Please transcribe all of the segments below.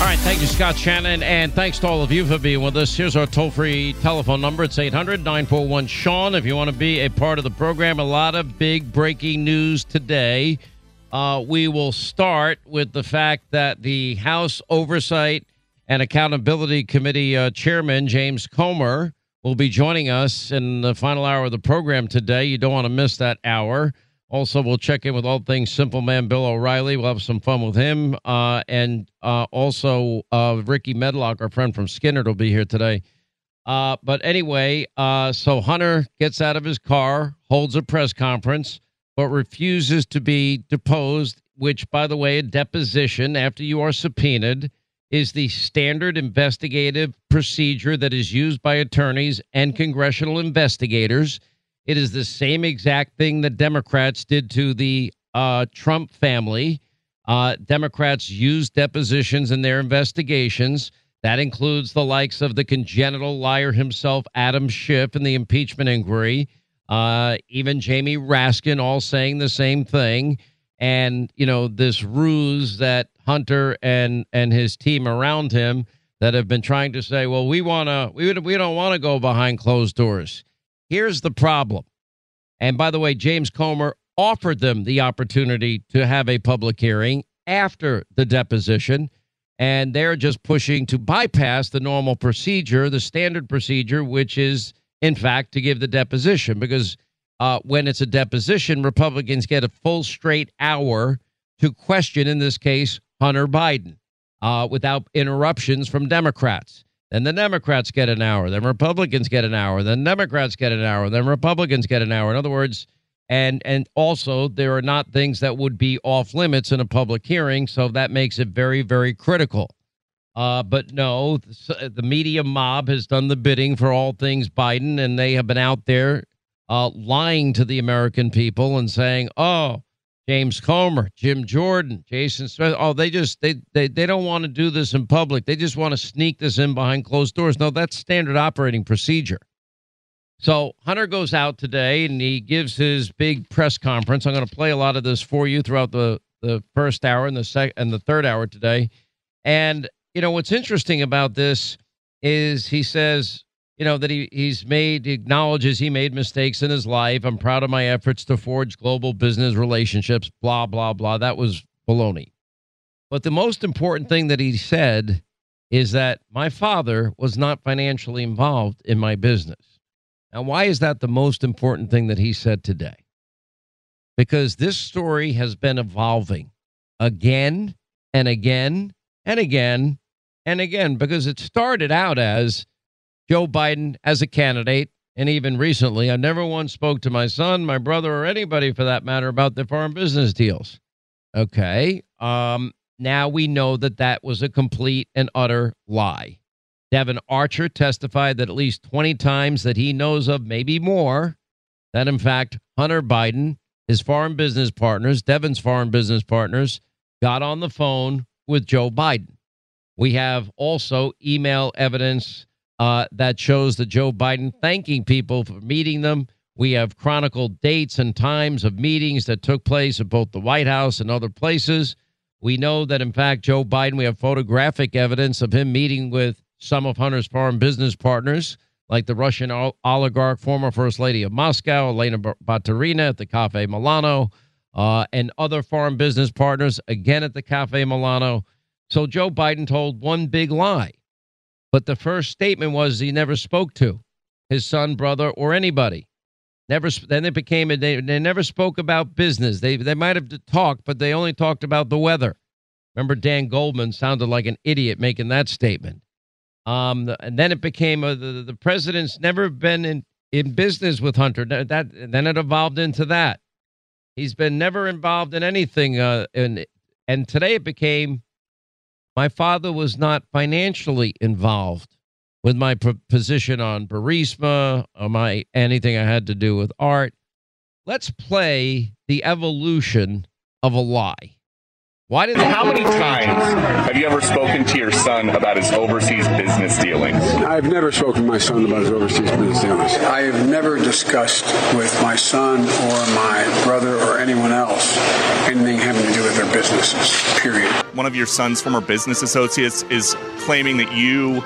All right, thank you, Scott Shannon, and thanks to all of you for being with us. Here's our toll free telephone number. It's 800 941 Sean. If you want to be a part of the program, a lot of big breaking news today. Uh, we will start with the fact that the House Oversight and Accountability Committee uh, Chairman, James Comer, will be joining us in the final hour of the program today. You don't want to miss that hour. Also, we'll check in with all things Simple Man Bill O'Reilly. We'll have some fun with him. Uh, and uh, also, uh, Rickey Medlocke, our friend from Skynyrd, will be here today. Uh, but anyway, uh, so Hunter gets out of his car, holds a press conference, but refuses to be deposed, which, by the way, a deposition after you are subpoenaed is the standard investigative procedure that is used by attorneys and congressional investigators. It is the same exact thing that Democrats did to the uh, Trump family. Uh, Democrats used depositions in their investigations. That includes the likes of the congenital liar himself, Adam Schiff, in the impeachment inquiry. Uh, even Jamie Raskin, all saying the same thing. And you know this ruse that Hunter and and his team around him that have been trying to say, well, we want to, we we don't want to go behind closed doors. Here's the problem. And by the way, James Comer offered them the opportunity to have a public hearing after the deposition. And they're just pushing to bypass the normal procedure, the standard procedure, which is, in fact, to give the deposition. Because uh, when it's a deposition, Republicans get a full straight hour to question, in this case, Hunter Biden uh, without interruptions from Democrats. Then the Democrats get an hour. Then Republicans get an hour. Then Democrats get an hour. Then Republicans get an hour. In other words, and and also there are not things that would be off limits in a public hearing, so that makes it very very critical. Uh, but no, the media mob has done the bidding for all things Biden, and they have been out there uh, lying to the American people and saying, "Oh, James Comer, Jim Jordan, Jason Smith. Oh, they just they they they don't want to do this in public. They just want to sneak this in behind closed doors. No, that's standard operating procedure. So Hunter goes out today and he gives his big press conference. I'm going to play a lot of this for you throughout the the first hour and the sec and the third hour today. And you know what's interesting about this is he says you know, that he, he's made, he acknowledges he made mistakes in his life. I'm proud of my efforts to forge global business relationships, blah, blah, blah. That was baloney. But the most important thing that he said is that my father was not financially involved in my business. Now, why is that the most important thing that he said today? Because this story has been evolving again and again and again and again, because it started out as Joe Biden as a candidate. And even recently, I never once spoke to my son, my brother, or anybody for that matter about the foreign business deals. Okay. Um, now we know that that was a complete and utter lie. Devon Archer testified that at least 20 times that he knows of, maybe more, that in fact Hunter Biden, his foreign business partners, Devon's foreign business partners, got on the phone with Joe Biden. We have also email evidence uh, that shows that Joe Biden thanking people for meeting them. We have chronicled dates and times of meetings that took place at both the White House and other places. We know that, in fact, Joe Biden, we have photographic evidence of him meeting with some of Hunter's foreign business partners, like the Russian oligarch, former First Lady of Moscow, Elena Baturina at the Cafe Milano, uh, and other foreign business partners, again at the Cafe Milano. So Joe Biden told one big lie. But the first statement was he never spoke to his son, brother, or anybody. Never. Then it became they, they never spoke about business. They they might have talked, but they only talked about the weather. Remember, Dan Goldman sounded like an idiot making that statement. Um, and then it became a, the the president's never been in in business with Hunter. That then it evolved into that. He's been never involved in anything. Uh, and today it became my father was not financially involved with my position on Burisma, or my anything I had to do with art. Let's play the evolution of a lie. Why did How many times have you ever spoken to your son about his overseas business dealings? I've never spoken to my son about his overseas business dealings. I have never discussed with my son or my brother or anyone else anything having to do with their businesses, period. One of your son's former business associates is claiming that you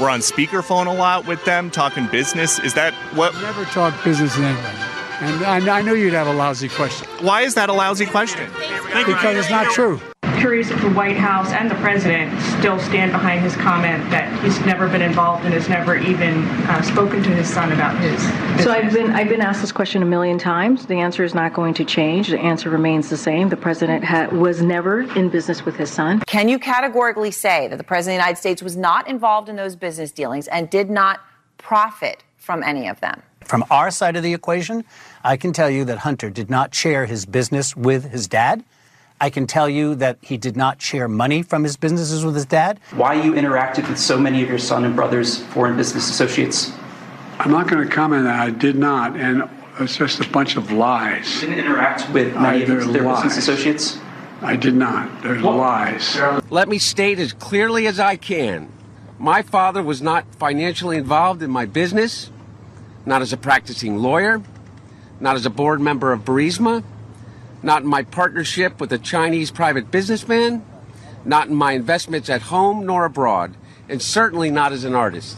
were on speakerphone a lot with them talking business. Is that what? Never talk business in anybody. And I, I knew you'd have a lousy question. Why is that a lousy question? Because it's not true curious if the White House and the president still stand behind his comment that he's never been involved and has never even uh, spoken to his son about his. Business. So I've been I've been asked this question a million times. The answer is not going to change. The answer remains the same. The president ha- was never in business with his son. Can you categorically say that the president of the United States was not involved in those business dealings and did not profit from any of them? From our side of the equation, I can tell you that Hunter did not share his business with his dad. I can tell you that he did not share money from his businesses with his dad. Why you interacted with so many of your son and brother's foreign business associates? I'm not going to comment that. I did not, and it's just a bunch of lies. You didn't interact with many of their lies. business associates? I did not. There's what? lies. Let me state as clearly as I can. My father was not financially involved in my business, not as a practicing lawyer, not as a board member of Burisma, not in my partnership with a Chinese private businessman, not in my investments at home nor abroad, and certainly not as an artist.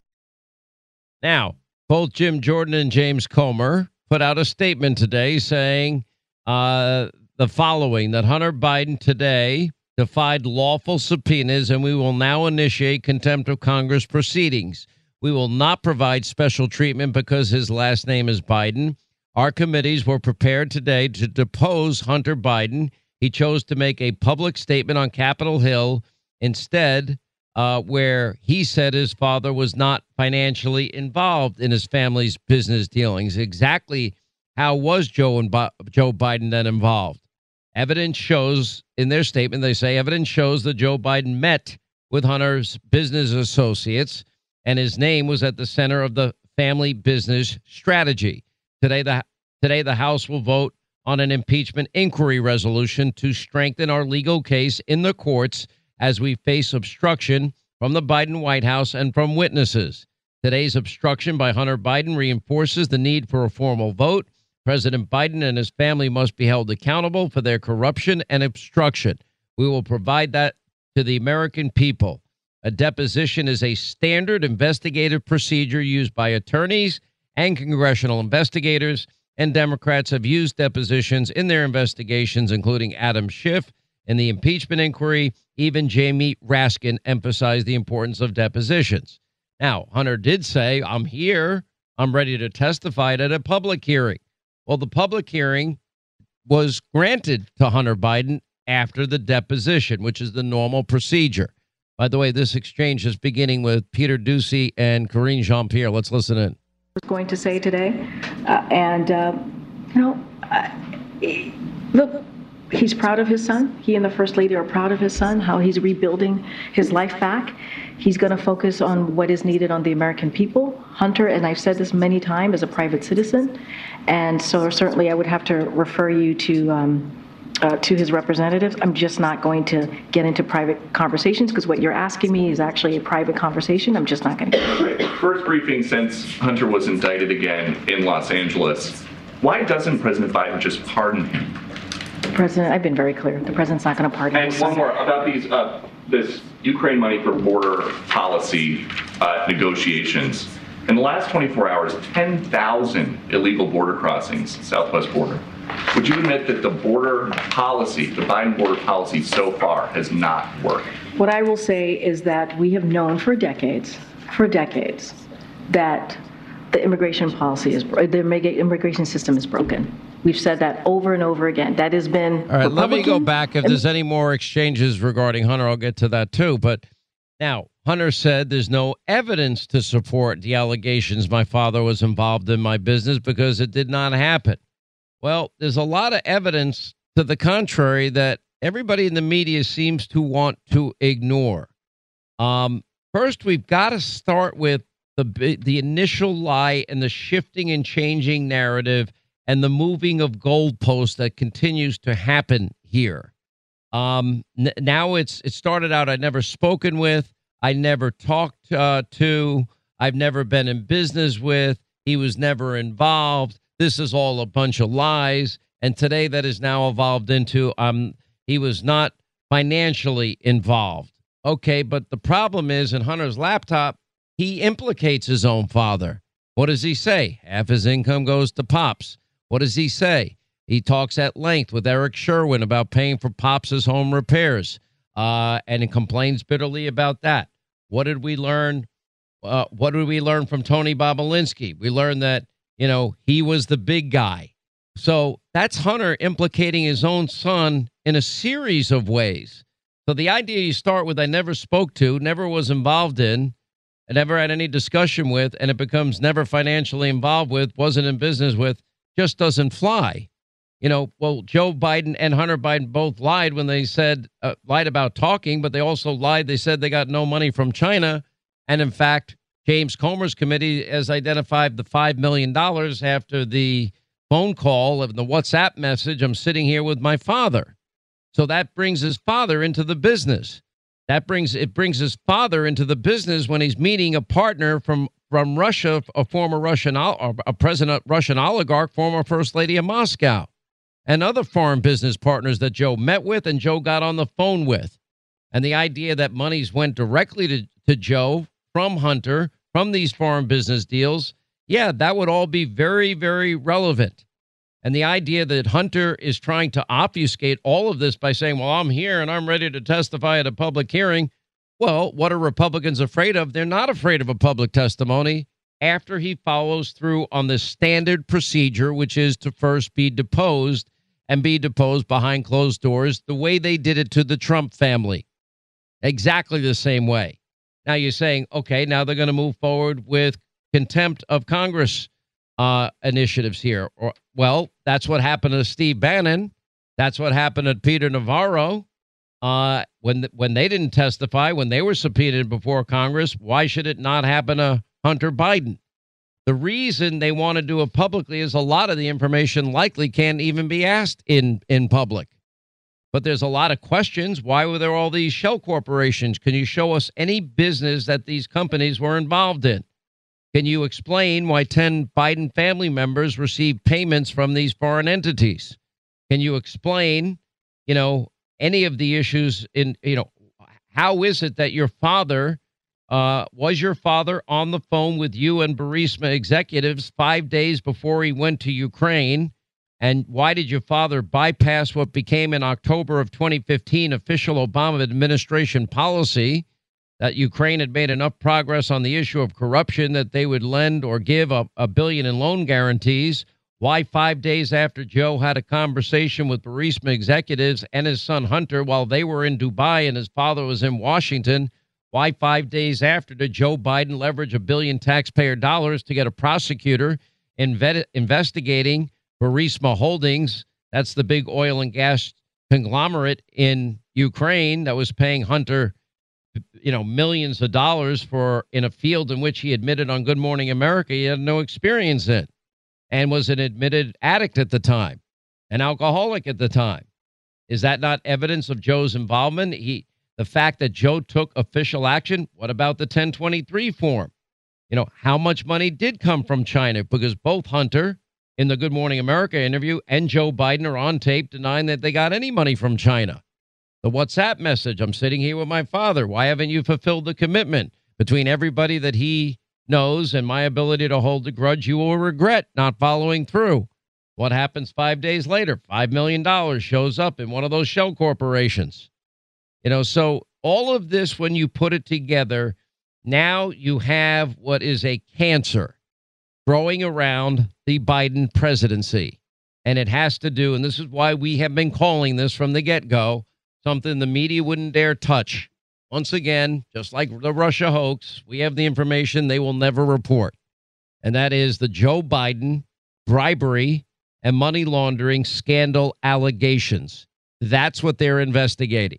Now, both Jim Jordan and James Comer put out a statement today saying uh, the following that Hunter Biden today defied lawful subpoenas and we will now initiate contempt of Congress proceedings. We will not provide special treatment because his last name is Biden. Our committees were prepared today to depose Hunter Biden. He chose to make a public statement on Capitol Hill instead, uh, where he said his father was not financially involved in his family's business dealings. Exactly how was Joe and Joe Biden then involved? Evidence shows in their statement, they say evidence shows that Joe Biden met with Hunter's business associates, and his name was at the center of the family business strategy. Today, the today the House will vote on an impeachment inquiry resolution to strengthen our legal case in the courts as we face obstruction from the Biden White House and from witnesses. Today's obstruction by Hunter Biden reinforces the need for a formal vote. President Biden and his family must be held accountable for their corruption and obstruction. We will provide that to the American people. A deposition is a standard investigative procedure used by attorneys and congressional investigators, and Democrats have used depositions in their investigations, including Adam Schiff in the impeachment inquiry. Even Jamie Raskin emphasized the importance of depositions. Now, Hunter did say, I'm here. I'm ready to testify at a public hearing. Well, the public hearing was granted to Hunter Biden after the deposition, which is the normal procedure. By the way, this exchange is beginning with Peter Doocy and Karine Jean Pierre. Let's listen in was going to say today. Uh, and, uh, you know, uh, look, he's proud of his son. He and the First Lady are proud of his son, how he's rebuilding his life back. He's going to focus on what is needed on the American people. Hunter, and I've said this many times, as a private citizen. And so certainly I would have to refer you to. Um, uh, to his representatives. I'm just not going to get into private conversations because what you're asking me is actually a private conversation. I'm just not going to. First briefing since Hunter was indicted again in Los Angeles. Why doesn't President Biden just pardon him? The president, I've been very clear. The president's not going to pardon. Him. And one more about these uh, this Ukraine money for border policy uh, negotiations. In the last 24 hours, 10,000 illegal border crossings, southwest border. Would you admit that the border policy, the Biden border policy so far has not worked? What I will say is that we have known for decades, for decades, that the immigration policy is, the immigration system is broken. We've said that over and over again. That has been. All right, let me go back. If there's any more exchanges regarding Hunter, I'll get to that too. But now, Hunter said there's no evidence to support the allegations my father was involved in my business because it did not happen. Well, there's a lot of evidence to the contrary that everybody in the media seems to want to ignore. Um, first, we've got to start with the the initial lie and the shifting and changing narrative and the moving of goalposts that continues to happen here. Um, n- now it's it started out I'd never spoken with, I never talked uh, to, I've never been in business with, he was never involved. This is all a bunch of lies. And today that has now evolved into um, he was not financially involved. Okay, but the problem is in Hunter's laptop, he implicates his own father. What does he say? Half his income goes to Pops. What does he say? He talks at length with Eric Schwerin about paying for Pops' home repairs uh, and complains bitterly about that. What did we learn? Uh, what did we learn from Tony Bobulinski? We learned that you know, he was the big guy. So that's Hunter implicating his own son in a series of ways. So the idea you start with, I never spoke to, never was involved in, I never had any discussion with, and it becomes never financially involved with, wasn't in business with, just doesn't fly. You know, well, Joe Biden and Hunter Biden both lied when they said, uh, lied about talking, but they also lied. They said they got no money from China. And in fact, James Comer's committee has identified the $5 million after the phone call of the WhatsApp message. I'm sitting here with my father. So that brings his father into the business. That brings it brings his father into the business when he's meeting a partner from from Russia, a former Russian a president Russian oligarch, former first lady of Moscow, and other foreign business partners that Joe met with and Joe got on the phone with. And the idea that monies went directly to, to Joe from Hunter from these foreign business deals, yeah, that would all be very, very relevant. And the idea that Hunter is trying to obfuscate all of this by saying, well, I'm here and I'm ready to testify at a public hearing. Well, what are Republicans afraid of? They're not afraid of a public testimony after he follows through on the standard procedure, which is to first be deposed and be deposed behind closed doors, the way they did it to the Trump family. Exactly the same way. Now you're saying, okay, now they're going to move forward with contempt of Congress uh, initiatives here. Or, well, that's what happened to Steve Bannon. That's what happened to Peter Navarro. Uh, when when they didn't testify, when they were subpoenaed before Congress, why should it not happen to Hunter Biden? The reason they want to do it publicly is a lot of the information likely can't even be asked in in public. But there's a lot of questions. Why were there all these shell corporations? Can you show us any business that these companies were involved in? Can you explain why 10 Biden family members received payments from these foreign entities? Can you explain, you know, any of the issues in, you know, how is it that your father uh, was your father on the phone with you and Burisma executives five days before he went to Ukraine? And why did your father bypass what became in October of 2015 official Obama administration policy that Ukraine had made enough progress on the issue of corruption that they would lend or give a, a billion in loan guarantees? Why, five days after Joe had a conversation with Burisma executives and his son Hunter while they were in Dubai and his father was in Washington, why, five days after, did Joe Biden leverage a billion taxpayer dollars to get a prosecutor invet- investigating? Burisma Holdings, that's the big oil and gas conglomerate in Ukraine that was paying Hunter, you know, millions of dollars for in a field in which he admitted on Good Morning America he had no experience in and was an admitted addict at the time, an alcoholic at the time. Is that not evidence of Joe's involvement? He the fact that Joe took official action. What about the 1023 form? You know, how much money did come from China? Because both Hunter in the Good Morning America interview and Joe Biden are on tape denying that they got any money from China. The WhatsApp message I'm sitting here with my father. Why haven't you fulfilled the commitment between everybody that he knows and my ability to hold the grudge? You will regret not following through. What happens five days later? $5 million shows up in one of those shell corporations. You know, so all of this, when you put it together, now you have what is a cancer growing around the Biden presidency. And it has to do, and this is why we have been calling this from the get go, something the media wouldn't dare touch. Once again, just like the Russia hoax, we have the information they will never report. And that is the Joe Biden bribery and money laundering scandal allegations. That's what they're investigating.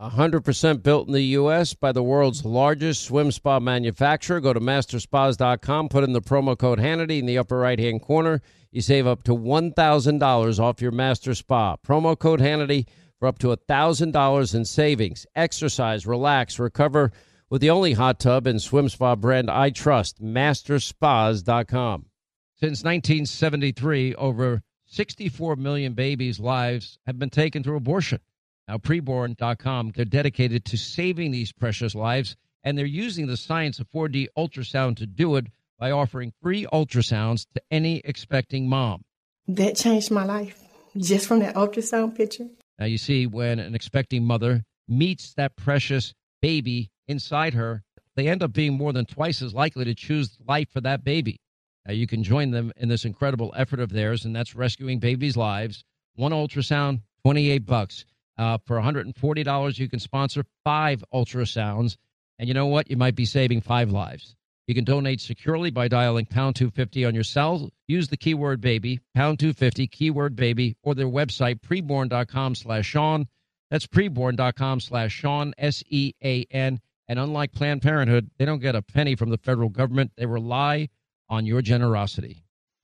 100% built in the U.S. by the world's largest swim spa manufacturer. Go to masterspas.com, put in the promo code Hannity in the upper right hand corner. You save up to $1,000 off your master spa. Promo code Hannity for up to $1,000 in savings. Exercise, relax, recover with the only hot tub and swim spa brand I trust, masterspas.com. Since 1973, over 64 million babies' lives have been taken through abortion. Now, preborn.com, they're dedicated to saving these precious lives, and they're using the science of 4D ultrasound to do it by offering free ultrasounds to any expecting mom. That changed my life just from that ultrasound picture. Now, you see, when an expecting mother meets that precious baby inside her, they end up being more than twice as likely to choose life for that baby. Now, you can join them in this incredible effort of theirs, and that's rescuing babies' lives. One ultrasound, 28 bucks. Uh, for $140, you can sponsor five ultrasounds. And you know what? You might be saving five lives. You can donate securely by dialing pound 250 on your cell. Use the keyword baby, pound 250, keyword baby, or their website, preborn.com slash Sean. That's preborn.com slash Sean, S E A N. And unlike Planned Parenthood, they don't get a penny from the federal government. They rely on your generosity.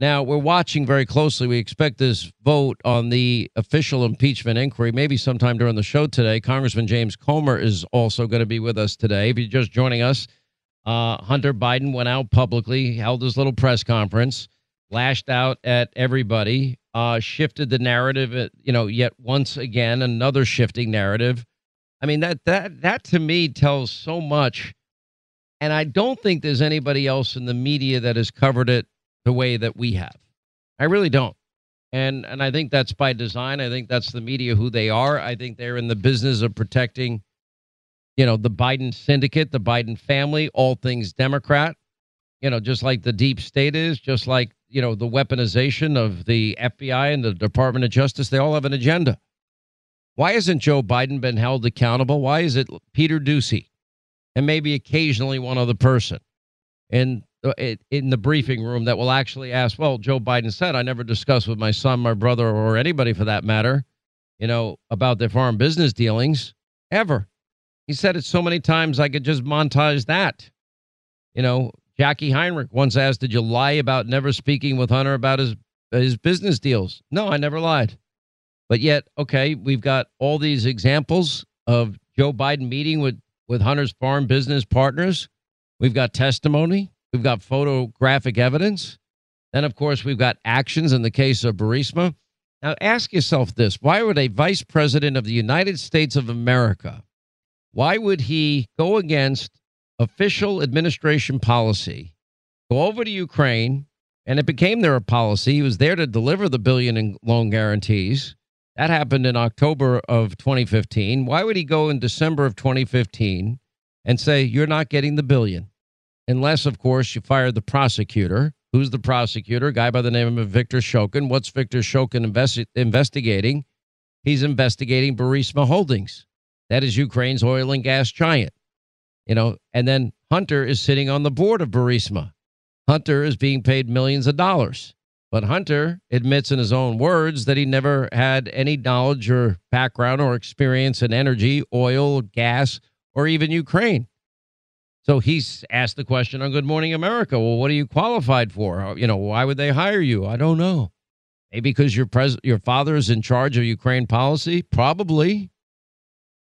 Now, we're watching very closely. We expect this vote on the official impeachment inquiry maybe sometime during the show today. Congressman James Comer is also going to be with us today. If you're just joining us, uh, Hunter Biden went out publicly, held his little press conference, lashed out at everybody, uh, shifted the narrative, uh, you know, yet once again, another shifting narrative. I mean, that, that, that to me tells so much. And I don't think there's anybody else in the media that has covered it the way that we have. I really don't. And and I think that's by design. I think that's the media who they are. I think they're in the business of protecting you know, the Biden syndicate, the Biden family, all things Democrat. You know, just like the deep state is, just like, you know, the weaponization of the FBI and the Department of Justice, they all have an agenda. Why hasn't Joe Biden been held accountable? Why is it Peter Doocy and maybe occasionally one other person? And Uh, in the briefing room that will actually ask, well, Joe Biden said, I never discussed with my son, my brother, or anybody for that matter, you know, about their foreign business dealings ever. He said it so many times I could just montage that. You know, Jacqui Heinrich once asked, Did you lie about never speaking with Hunter about his his business deals? No, I never lied. But yet, okay, we've got all these examples of Joe Biden meeting with, with Hunter's foreign business partners. We've got testimony. We've got photographic evidence. Then, of course, we've got actions in the case of Burisma. Now, ask yourself this why would a vice president of the United States of America, why would he go against official administration policy, go over to Ukraine, and it became their policy? He was there to deliver the billion in loan guarantees. That happened in October of 2015. Why would he go in December of 2015 and say, You're not getting the billion? Unless, of course, you fire the prosecutor Who's the prosecutor? A guy by the name of Victor Shokin. What's Victor Shokin investi- investigating? He's investigating Burisma Holdings. That is Ukraine's oil and gas giant. You know, and then Hunter is sitting on the board of Burisma. Hunter is being paid millions of dollars. But Hunter admits in his own words that he never had any knowledge or background or experience in energy, oil, gas, or even Ukraine. So he's asked the question on Good Morning America. Well, what are you qualified for? You know, why would they hire you? I don't know. Maybe because your pres- your father is in charge of Ukraine policy? Probably.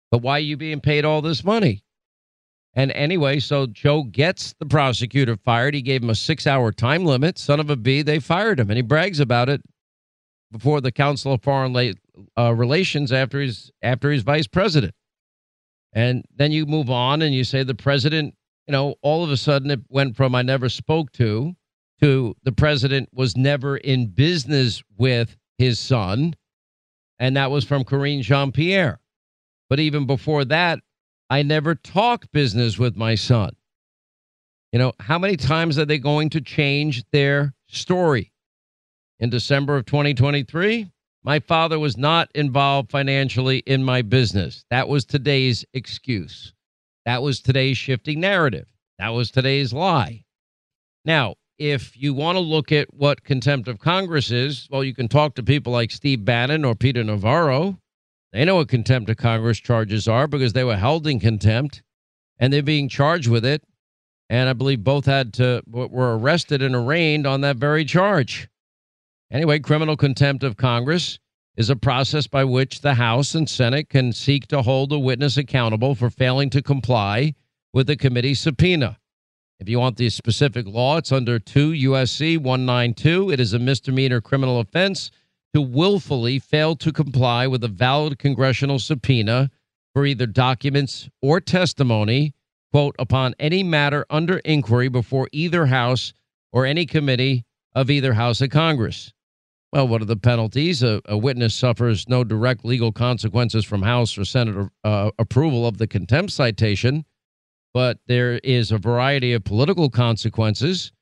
But why are you being paid all this money? And anyway, so Joe gets the prosecutor fired. He gave him a six hour time limit. Son of a B, they fired him. And he brags about it before the Council of Foreign uh, Relations after he's, after he's vice president. And then you move on and you say the president you know, all of a sudden it went from I never spoke to to the president was never in business with his son. And that was from Karine Jean Pierre. But even before that, I never talk business with my son. You know, how many times are they going to change their story? In December of 2023, my father was not involved financially in my business. That was today's excuse. That was today's shifting narrative. That was today's lie. Now, if you want to look at what contempt of Congress is, well, you can talk to people like Steve Bannon or Peter Navarro. They know what contempt of Congress charges are because they were held in contempt and they're being charged with it. And I believe both had to were arrested and arraigned on that very charge. Anyway, criminal contempt of Congress is a process by which the House and Senate can seek to hold a witness accountable for failing to comply with the committee subpoena. If you want the specific law, it's under 2 USC 192. It is a misdemeanor criminal offense to willfully fail to comply with a valid congressional subpoena for either documents or testimony, quote, upon any matter under inquiry before either House or any committee of either House of Congress. Well, what are the penalties? A, a witness suffers no direct legal consequences from House or Senate uh, approval of the contempt citation, but there is a variety of political consequences.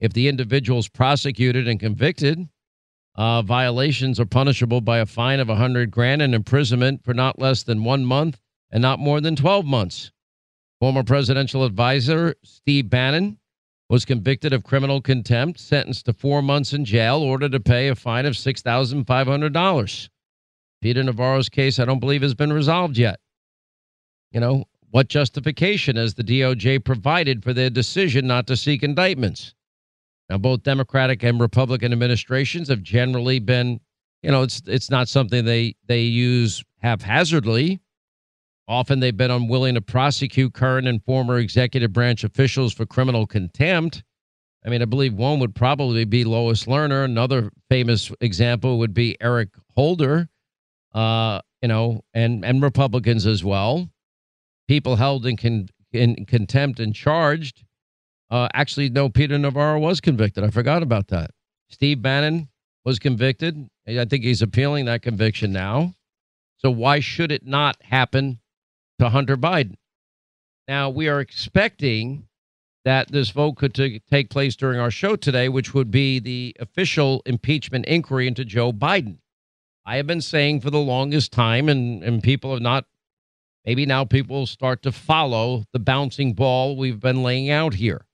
If the individual is prosecuted and convicted, uh, violations are punishable by a fine of 100 grand and imprisonment for not less than one month and not more than 12 months. Former presidential advisor Steve Bannon was convicted of criminal contempt, sentenced to four months in jail, ordered to pay a fine of $6,500. Peter Navarro's case, I don't believe, has been resolved yet. You know, what justification has the DOJ provided for their decision not to seek indictments? Now, both Democratic and Republican administrations have generally been, you know, it's it's not something they they use haphazardly. Often they've been unwilling to prosecute current and former executive branch officials for criminal contempt. I mean, I believe one would probably be Lois Lerner. Another famous example would be Eric Holder, uh, you know, and, and Republicans as well. People held in, con- in contempt and charged. Uh, actually, no, Peter Navarro was convicted. I forgot about that. Steve Bannon was convicted. I think he's appealing that conviction now. So why should it not happen to Hunter Biden. Now, we are expecting that this vote could t- take place during our show today, which would be the official impeachment inquiry into Joe Biden. I have been saying for the longest time, and, and people have not, maybe now people start to follow the bouncing ball we've been laying out here.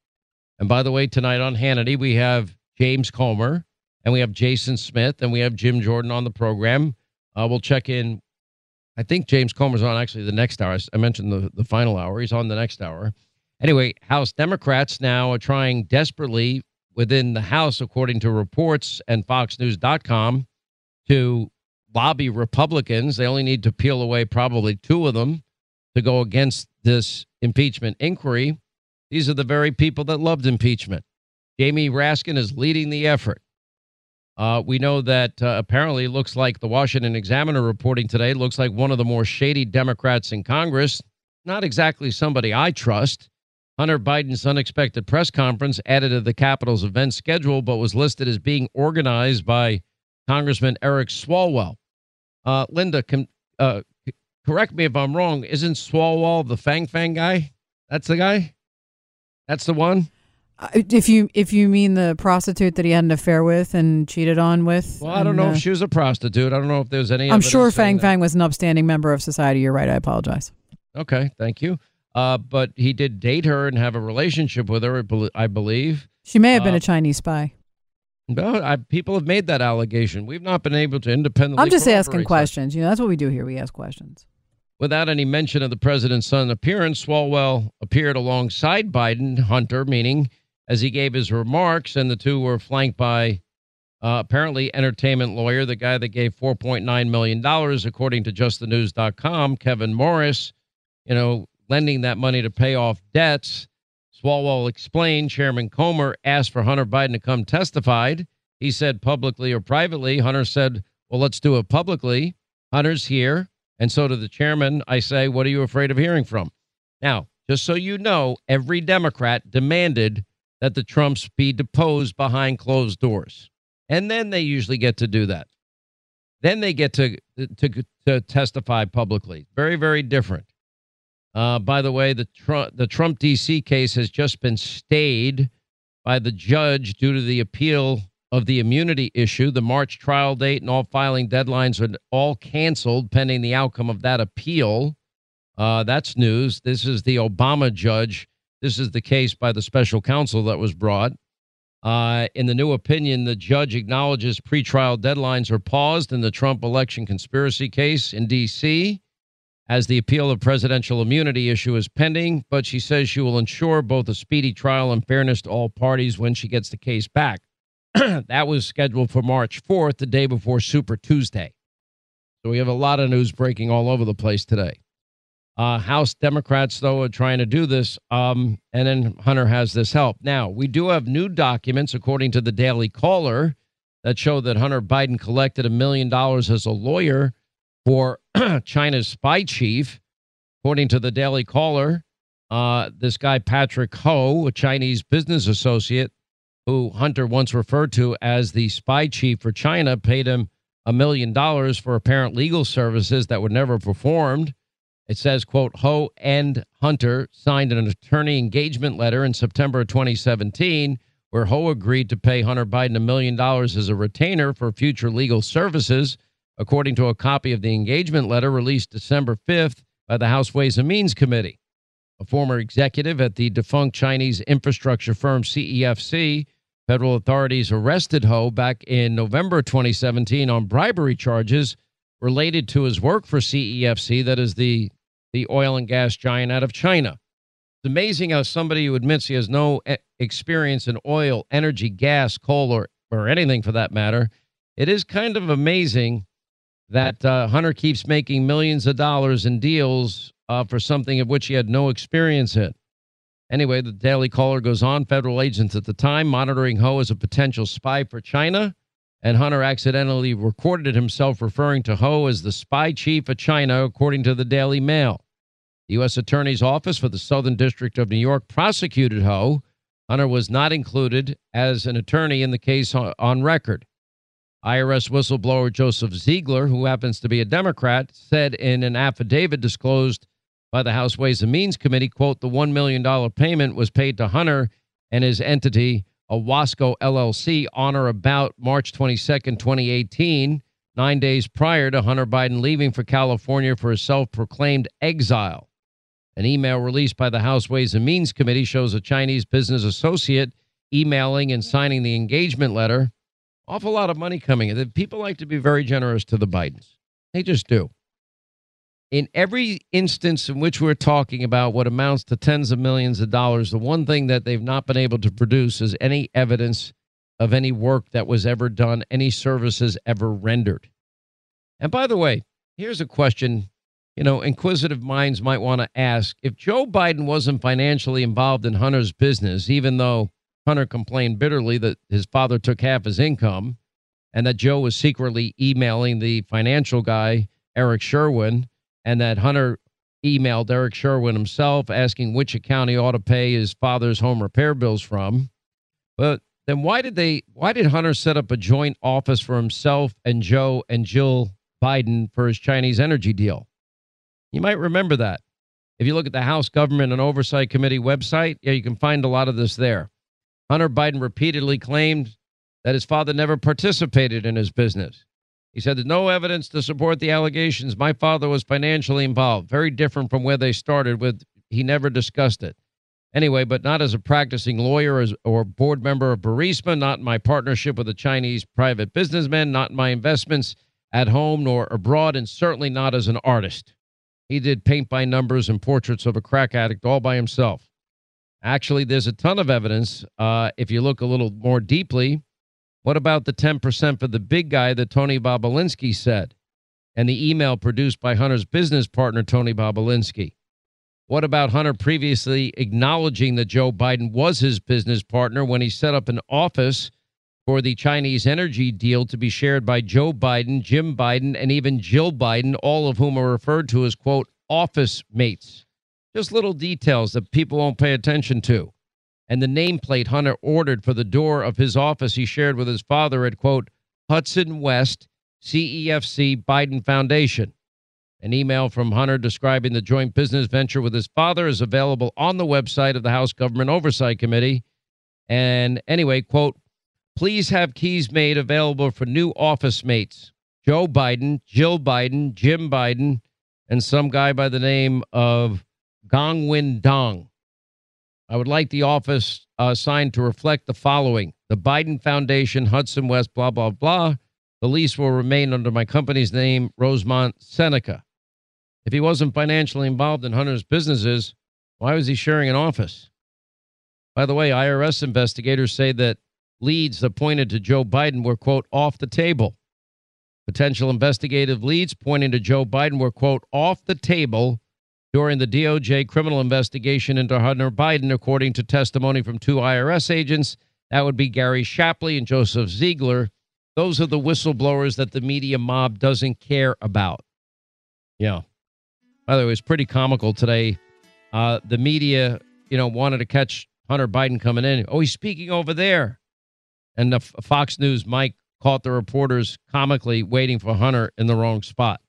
And by the way, tonight on Hannity, we have James Comer and we have Jason Smith and we have Jim Jordan on the program. Uh, we'll check in I think James Comer's on actually the next hour. I mentioned the, the final hour. He's on the next hour. Anyway, House Democrats now are trying desperately within the House, according to reports and FoxNews.com, to lobby Republicans. They only need to peel away probably two of them to go against this impeachment inquiry. These are the very people that loved impeachment. Jamie Raskin is leading the effort. Uh, we know that uh, apparently looks like the Washington Examiner reporting today looks like one of the more shady Democrats in Congress. Not exactly somebody I trust. Hunter Biden's unexpected press conference added to the Capitol's event schedule, but was listed as being organized by Congressman Eric Swalwell. Uh, Linda, can, uh, correct me if I'm wrong. Isn't Swalwell the Fang Fang guy? That's the guy? That's the one? Uh, If you if you mean the prostitute that he had an affair with and cheated on with, Well, I don't and, know uh, if she was a prostitute. I don't know if there's any. I'm sure Fang that. Fang was an upstanding member of society. You're right. I apologize. Okay, thank you. Uh, but he did date her and have a relationship with her, I believe. She may have been Uh, a Chinese spy. No, I, people have made that allegation. We've not been able to independently. I'm just asking that. questions. You know, that's what we do here. We ask questions. Without any mention of the president's son appearance, Swalwell appeared alongside Biden, Hunter, meaning as he gave his remarks, and the two were flanked by uh, apparently entertainment lawyer, the guy that gave $4.9 million, according to justthenews.com, Kevin Morris, you know, lending that money to pay off debts. Swalwell explained Chairman Comer asked for Hunter Biden to come testified. He said publicly or privately. Hunter said, well, let's do it publicly. Hunter's here. And so to the chairman, I say, what are you afraid of hearing from? Now, just so you know, every Democrat demanded that the Trumps be deposed behind closed doors. And then they usually get to do that. Then they get to to, to testify publicly. Very, very different. Uh, by the way, the Trump, the Trump DC case has just been stayed by the judge due to the appeal of the immunity issue. The March trial date and all filing deadlines are all canceled pending the outcome of that appeal. Uh, that's news. This is the Obama judge. This is the case by the special counsel that was brought. Uh, in the new opinion, the judge acknowledges pretrial deadlines are paused in the Trump election conspiracy case in D.C. as the appeal of presidential immunity issue is pending, but she says she will ensure both a speedy trial and fairness to all parties when she gets the case back. that was scheduled for March 4th, the day before Super Tuesday. So we have a lot of news breaking all over the place today. Uh, House Democrats, though, are trying to do this, um, and then Hunter has this help. Now, we do have new documents, according to the Daily Caller, that show that Hunter Biden collected a million dollars as a lawyer for China's spy chief. According to the Daily Caller, uh, this guy, Patrick Ho, a Chinese business associate who Hunter once referred to as the spy chief for China, paid him a million dollars for apparent legal services that were never performed. It says, quote, Ho and Hunter signed an attorney engagement letter in September of 2017 where Ho agreed to pay Hunter Biden a million dollars as a retainer for future legal services, according to a copy of the engagement letter released December 5th by the House Ways and Means Committee. A former executive at the defunct Chinese infrastructure firm CEFC, federal authorities arrested Ho back in November 2017 on bribery charges related to his work for CEFC, that is the the oil and gas giant out of China. It's amazing how somebody who admits he has no e- experience in oil, energy, gas, coal, or, or anything for that matter, it is kind of amazing that uh, Hunter keeps making millions of dollars in deals uh, for something of which he had no experience in. Anyway, the Daily Caller goes on. Federal agents at the time monitoring Ho as a potential spy for China, and Hunter accidentally recorded himself referring to Ho as the spy chief of China, according to the Daily Mail. The U.S. Attorney's Office for the Southern District of New York prosecuted Ho. Hunter was not included as an attorney in the case on, record. IRS whistleblower Joseph Ziegler, who happens to be a Democrat, said in an affidavit disclosed by the House Ways and Means Committee, quote, the $1 million payment was paid to Hunter and his entity, Owasco LLC, on or about March 22nd, 2018, nine days prior to Hunter Biden leaving for California for his self proclaimed exile. An email released by the House Ways and Means Committee shows a Chinese business associate emailing and signing the engagement letter. Awful lot of money coming in. People like to be very generous to the Bidens. They just do. In every instance in which we're talking about what amounts to tens of millions of dollars, the one thing that they've not been able to produce is any evidence of any work that was ever done, any services ever rendered. And by the way, here's a question you know, inquisitive minds might want to ask if Joe Biden wasn't financially involved in Hunter's business, even though Hunter complained bitterly that his father took half his income and that Joe was secretly emailing the financial guy, Eric Schwerin, and that Hunter emailed Eric Schwerin himself asking which account he ought to pay his father's home repair bills from. But then why did they why did Hunter set up a joint office for himself and Joe and Jill Biden for his Chinese energy deal? You might remember that. If you look at the House Government and Oversight Committee website, yeah, you can find a lot of this there. Hunter Biden repeatedly claimed that his father never participated in his business. He said there's no evidence to support the allegations. My father was financially involved, very different from where they started with he never discussed it. Anyway, but not as a practicing lawyer or board member of Burisma, not my partnership with a Chinese private businessman, not my investments at home nor abroad, and certainly not as an artist. He did paint by numbers and portraits of a crack addict all by himself. Actually, there's a ton of evidence. Uh, if you look a little more deeply, what about the 10% for the big guy that Tony Bobulinski said? And the email produced by Hunter's business partner, Tony Bobulinski. What about Hunter previously acknowledging that Joe Biden was his business partner when he set up an office for the Chinese energy deal to be shared by Joe Biden, Jim Biden, and even Jill Biden, all of whom are referred to as, quote, office mates? Just little details that people won't pay attention to. And the nameplate Hunter ordered for the door of his office he shared with his father at, quote, Hudson West CEFC Biden Foundation. An email from Hunter describing the joint business venture with his father is available on the website of the House Government Oversight Committee. And anyway, quote, please have keys made available for new office mates Joe Biden, Jill Biden, Jim Biden, and some guy by the name of Gongwen Dong. I would like the office uh, signed to reflect the following the Biden Foundation, Hudson West, blah, blah, blah. The lease will remain under my company's name, Rosemont Seneca. If he wasn't financially involved in Hunter's businesses, why was he sharing an office? By the way, IRS investigators say that leads that pointed to Joe Biden were, quote, off the table. Potential investigative leads pointing to Joe Biden were, quote, off the table during the DOJ criminal investigation into Hunter Biden, according to testimony from two IRS agents. That would be Gary Shapley and Joseph Ziegler. Those are the whistleblowers that the media mob doesn't care about. Yeah. By the way, it was pretty comical today. Uh, the media, you know, wanted to catch Hunter Biden coming in. Oh, he's speaking over there. And the Fox News mic caught the reporters comically waiting for Hunter in the wrong spot.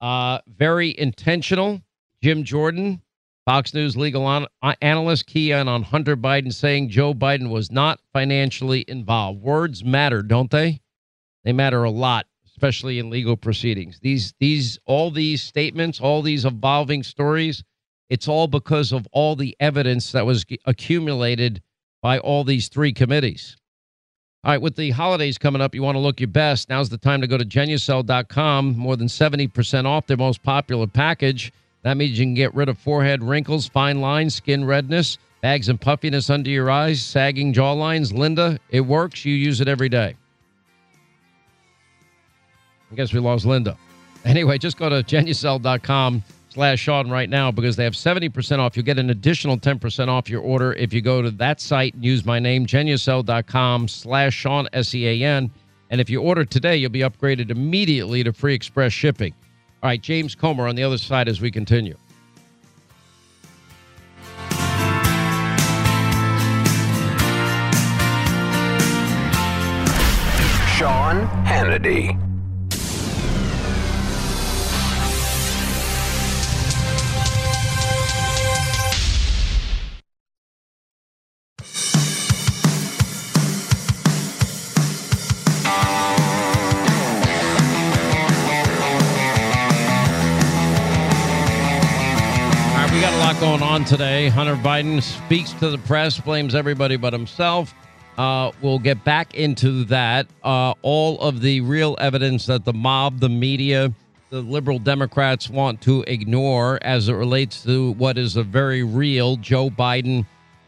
Uh, very intentional. Jim Jordan, Fox News legal on, uh, analyst, key in on Hunter Biden saying Joe Biden was not financially involved. Words matter, don't they? They matter a lot especially in legal proceedings. These these all these statements, all these evolving stories, it's all because of all the evidence that was accumulated by all these three committees. All right, with the holidays coming up, you want to look your best. Now's the time to go to genucel.com. More than 70% off their most popular package. That means you can get rid of forehead wrinkles, fine lines, skin redness, bags and puffiness under your eyes, sagging jawlines. Linda, it works. You use it every day. I guess we lost Linda. Anyway, just go to genucel.com slash Sean right now because they have 70% off. You'll get an additional 10% off your order if you go to that site and use my name, genucel.com slash Sean, S-E-A-N. And if you order today, you'll be upgraded immediately to free express shipping. All right, James Comer on the other side as we continue. Sean Hannity. Going on today. Hunter Biden speaks to the press, blames everybody but himself. Uh, we'll get back into that. Uh, all of the real evidence that the mob, the media, the liberal Democrats want to ignore as it relates to what is a very real Joe Biden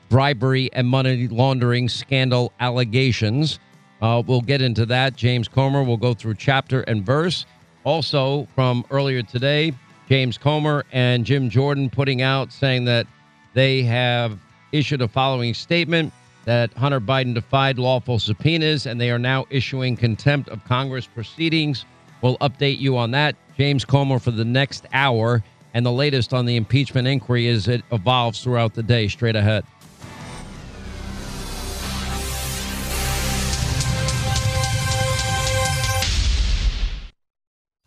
bribery and money laundering scandal allegations. Uh, we'll get into that. James Comer will go through chapter and verse. Also, from earlier today, James Comer and Jim Jordan putting out saying that they have issued a following statement that Hunter Biden defied lawful subpoenas and they are now issuing contempt of Congress proceedings. We'll update you on that. James Comer for the next hour and the latest on the impeachment inquiry as it evolves throughout the day. Straight ahead.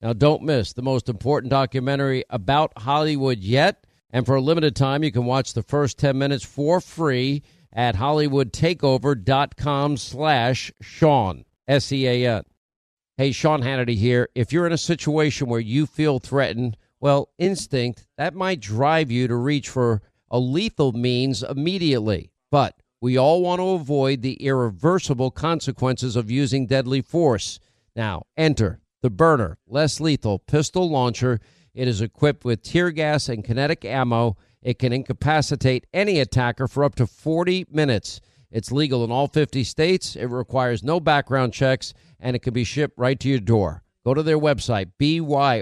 Now don't miss the most important documentary about Hollywood yet, and for a limited time you can watch the first 10 minutes for free at hollywoodtakeover.com slash Sean, S-E-A-N. Hey, Sean Hannity here. If you're in a situation where you feel threatened, well, instinct, that might drive you to reach for a lethal means immediately. But we all want to avoid the irreversible consequences of using deadly force. Now, enter the Byrna, less lethal pistol launcher. It is equipped with tear gas and kinetic ammo it can incapacitate any attacker for up to 40 minutes. It's legal in all 50 states. It requires no background checks, and it can be shipped right to your door. Go to their website, byrna.com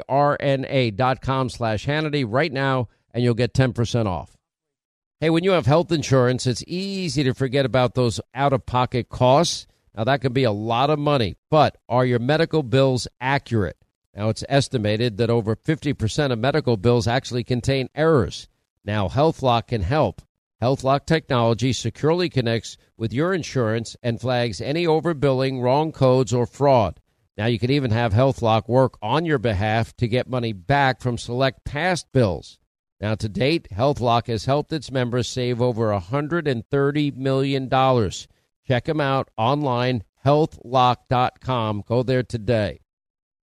slash Hannity right now, and you'll get 10% off. Hey, when you have health insurance, it's easy to forget about those out-of-pocket costs. Now, that can be a lot of money, but are your medical bills accurate? Now, it's estimated that over 50% of medical bills actually contain errors. Now, HealthLock can help. HealthLock technology securely connects with your insurance and flags any overbilling, wrong codes, or fraud. Now, you can even have HealthLock work on your behalf to get money back from select past bills. Now, to date, HealthLock has helped its members save over $130 million. Check them out online, healthlock.com. Go there today.